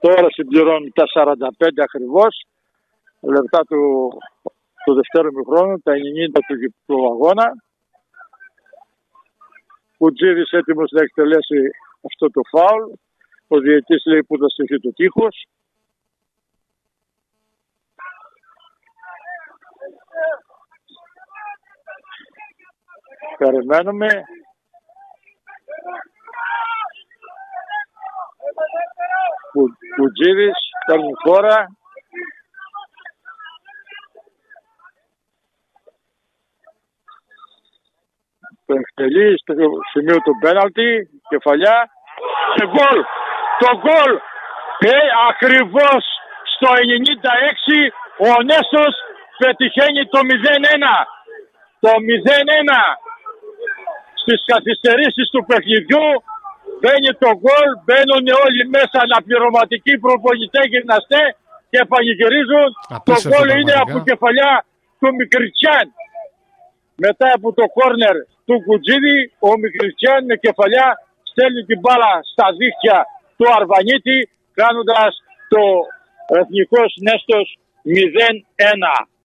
Τώρα συμπληρώνουν τα 45 ακριβώς λεπτά του, του δευτέρου μηχρόνου, τα 90 του, του αγώνα. Κουτζίδης έτοιμος να εκτελέσει αυτό το φάουλ. Ο διαιτής λέει που θα στηθεί το τείχος. Περιμένουμε. Κουτζίδης, παίρνει χώρα. Το εκτελεί στο σημείο του πέναλτι, κεφαλιά και γκολ. Το γκολ ε, ακριβώς στο 96 ο Νέσος πετυχαίνει το 0-1. Το 0-1 στις καθυστερήσεις του παιχνιδιού μπαίνει το γκολ, μπαίνουν όλοι μέσα αναπληρωματικοί προπονητές γυμναστές και πανηγυρίζουν. Το γκολ είναι από κεφαλιά του Μικριτσιάν. Μετά από το κόρνερ του Κουτζίδη, ο Μικριτσιάν με κεφαλιά στέλνει την μπάλα στα δίχτυα του Αρβανίτη κάνοντας το εθνικός νέστος 0-1.